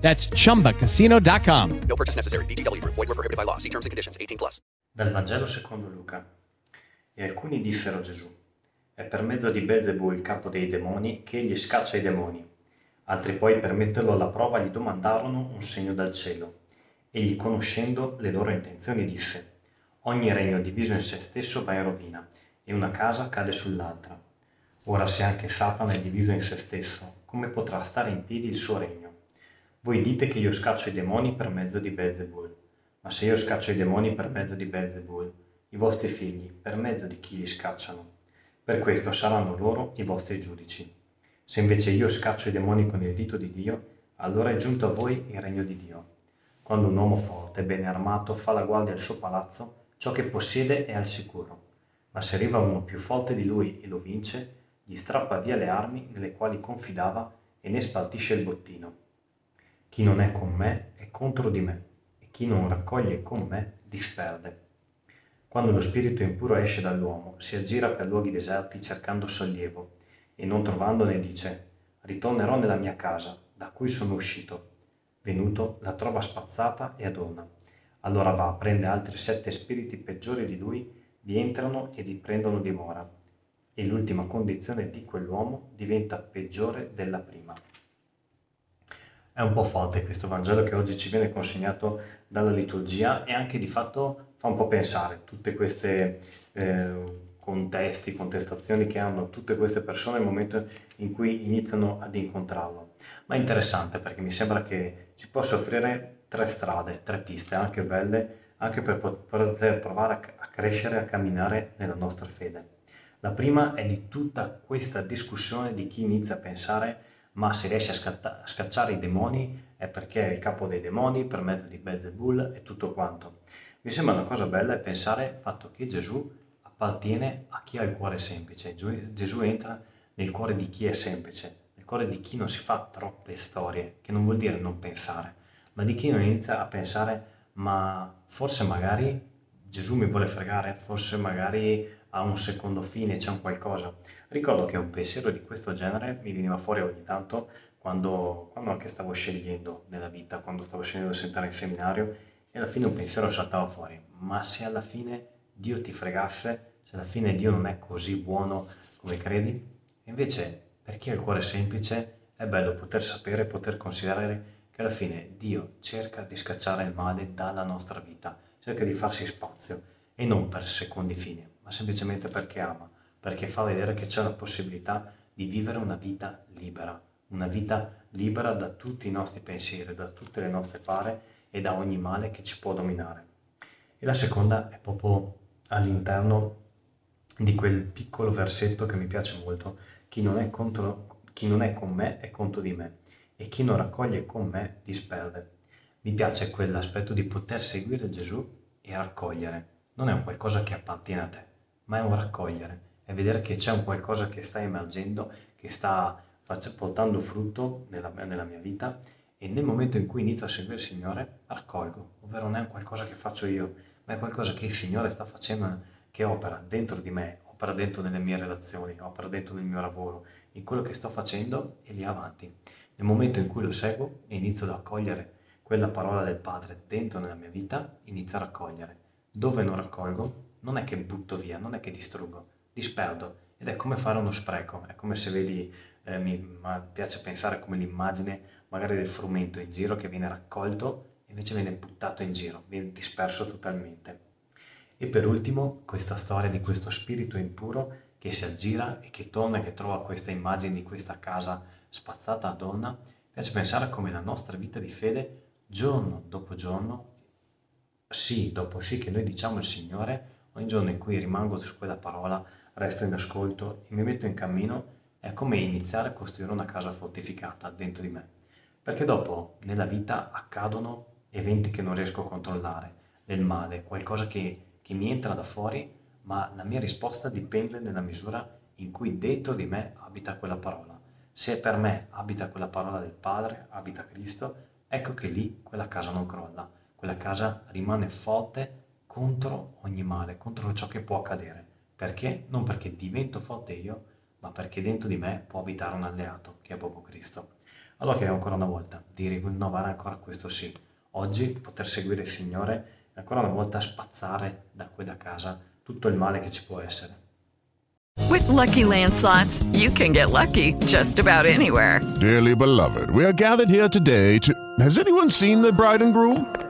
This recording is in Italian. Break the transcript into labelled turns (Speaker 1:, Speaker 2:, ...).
Speaker 1: That's chumbacasino.com.
Speaker 2: No purchase necessary. Group. Void were prohibited by law. See terms and conditions. 18 plus.
Speaker 3: Dal Vangelo secondo Luca. E alcuni dissero a Gesù, è per mezzo di Belzebù, il capo dei demoni, che egli scaccia i demoni. Altri poi, per metterlo alla prova, gli domandarono un segno dal cielo. Egli, conoscendo le loro intenzioni, disse, ogni regno diviso in se stesso va in rovina, e una casa cade sull'altra. Ora se anche Satana è diviso in se stesso, come potrà stare in piedi il suo regno? Voi dite che io scaccio i demoni per mezzo di Beelzebul, ma se io scaccio i demoni per mezzo di Beelzebul, i vostri figli per mezzo di chi li scacciano? Per questo saranno loro i vostri giudici. Se invece io scaccio i demoni con il dito di Dio, allora è giunto a voi il regno di Dio. Quando un uomo forte, bene armato, fa la guardia al suo palazzo, ciò che possiede è al sicuro. Ma se arriva uno più forte di lui e lo vince, gli strappa via le armi nelle quali confidava e ne spartisce il bottino. Chi non è con me è contro di me, e chi non raccoglie con me disperde. Quando lo spirito impuro esce dall'uomo, si aggira per luoghi deserti cercando sollievo, e non trovandone dice, ritornerò nella mia casa, da cui sono uscito. Venuto, la trova spazzata e adorna. Allora va, prende altri sette spiriti peggiori di lui, vi entrano e vi prendono dimora. E l'ultima condizione di quell'uomo diventa peggiore della prima. È un po' forte questo Vangelo che oggi ci viene consegnato dalla liturgia e anche di fatto fa un po' pensare tutte queste eh, contesti, contestazioni che hanno tutte queste persone nel momento in cui iniziano ad incontrarlo. Ma è interessante perché mi sembra che ci possa offrire tre strade, tre piste anche belle, anche per poter provare a crescere, a camminare nella nostra fede. La prima è di tutta questa discussione di chi inizia a pensare ma se riesce a, scatta- a scacciare i demoni è perché è il capo dei demoni per mezzo di Beelzebul e tutto quanto. Mi sembra una cosa bella pensare al fatto che Gesù appartiene a chi ha il cuore semplice. Gesù entra nel cuore di chi è semplice, nel cuore di chi non si fa troppe storie, che non vuol dire non pensare, ma di chi non inizia a pensare ma forse magari Gesù mi vuole fregare, forse magari ha un secondo fine, c'è un qualcosa. Ricordo che un pensiero di questo genere mi veniva fuori ogni tanto quando, quando anche stavo scegliendo nella vita, quando stavo scegliendo di sentare in seminario e alla fine un pensiero saltava fuori. Ma se alla fine Dio ti fregasse, se alla fine Dio non è così buono come credi? Invece, per chi ha il cuore semplice, è bello poter sapere, poter considerare che alla fine Dio cerca di scacciare il male dalla nostra vita, cerca di farsi spazio e non per secondi fini ma semplicemente perché ama, perché fa vedere che c'è la possibilità di vivere una vita libera, una vita libera da tutti i nostri pensieri, da tutte le nostre pare e da ogni male che ci può dominare. E la seconda è proprio all'interno di quel piccolo versetto che mi piace molto, chi non è, contro, chi non è con me è contro di me e chi non raccoglie con me disperde. Mi piace quell'aspetto di poter seguire Gesù e raccogliere, non è un qualcosa che appartiene a te, ma è un raccogliere, è vedere che c'è un qualcosa che sta emergendo, che sta portando frutto nella, nella mia vita e nel momento in cui inizio a seguire il Signore raccolgo, ovvero non è un qualcosa che faccio io, ma è qualcosa che il Signore sta facendo, che opera dentro di me, opera dentro nelle mie relazioni, opera dentro nel mio lavoro, in quello che sto facendo e lì avanti. Nel momento in cui lo seguo e inizio ad accogliere quella parola del Padre dentro nella mia vita, inizio a raccogliere. Dove non raccolgo, non è che butto via, non è che distruggo, disperdo ed è come fare uno spreco, è come se vedi, eh, mi, piace pensare come l'immagine magari del frumento in giro che viene raccolto e invece viene buttato in giro, viene disperso totalmente. E per ultimo questa storia di questo spirito impuro che si aggira e che torna e che trova questa immagine di questa casa spazzata a donna, piace pensare come la nostra vita di fede giorno dopo giorno, sì, dopo sì che noi diciamo il Signore, Ogni giorno in cui rimango su quella parola, resto in ascolto e mi metto in cammino, è come iniziare a costruire una casa fortificata dentro di me. Perché dopo nella vita accadono eventi che non riesco a controllare, del male, qualcosa che, che mi entra da fuori, ma la mia risposta dipende nella misura in cui dentro di me abita quella parola. Se per me abita quella parola del Padre, abita Cristo, ecco che lì quella casa non crolla, quella casa rimane forte contro ogni male, contro ciò che può accadere. Perché? Non perché divento forte io, ma perché dentro di me può abitare un alleato, che è proprio Cristo. Allora chiediamo ancora una volta di rinnovare ancora questo sì. Oggi poter seguire il Signore e ancora una volta spazzare da quella casa tutto il male che ci può essere.
Speaker 4: With lucky landslots, you can get lucky just about anywhere.
Speaker 5: Dearly beloved, we are gathered here today to. Has anyone seen the bride and groom?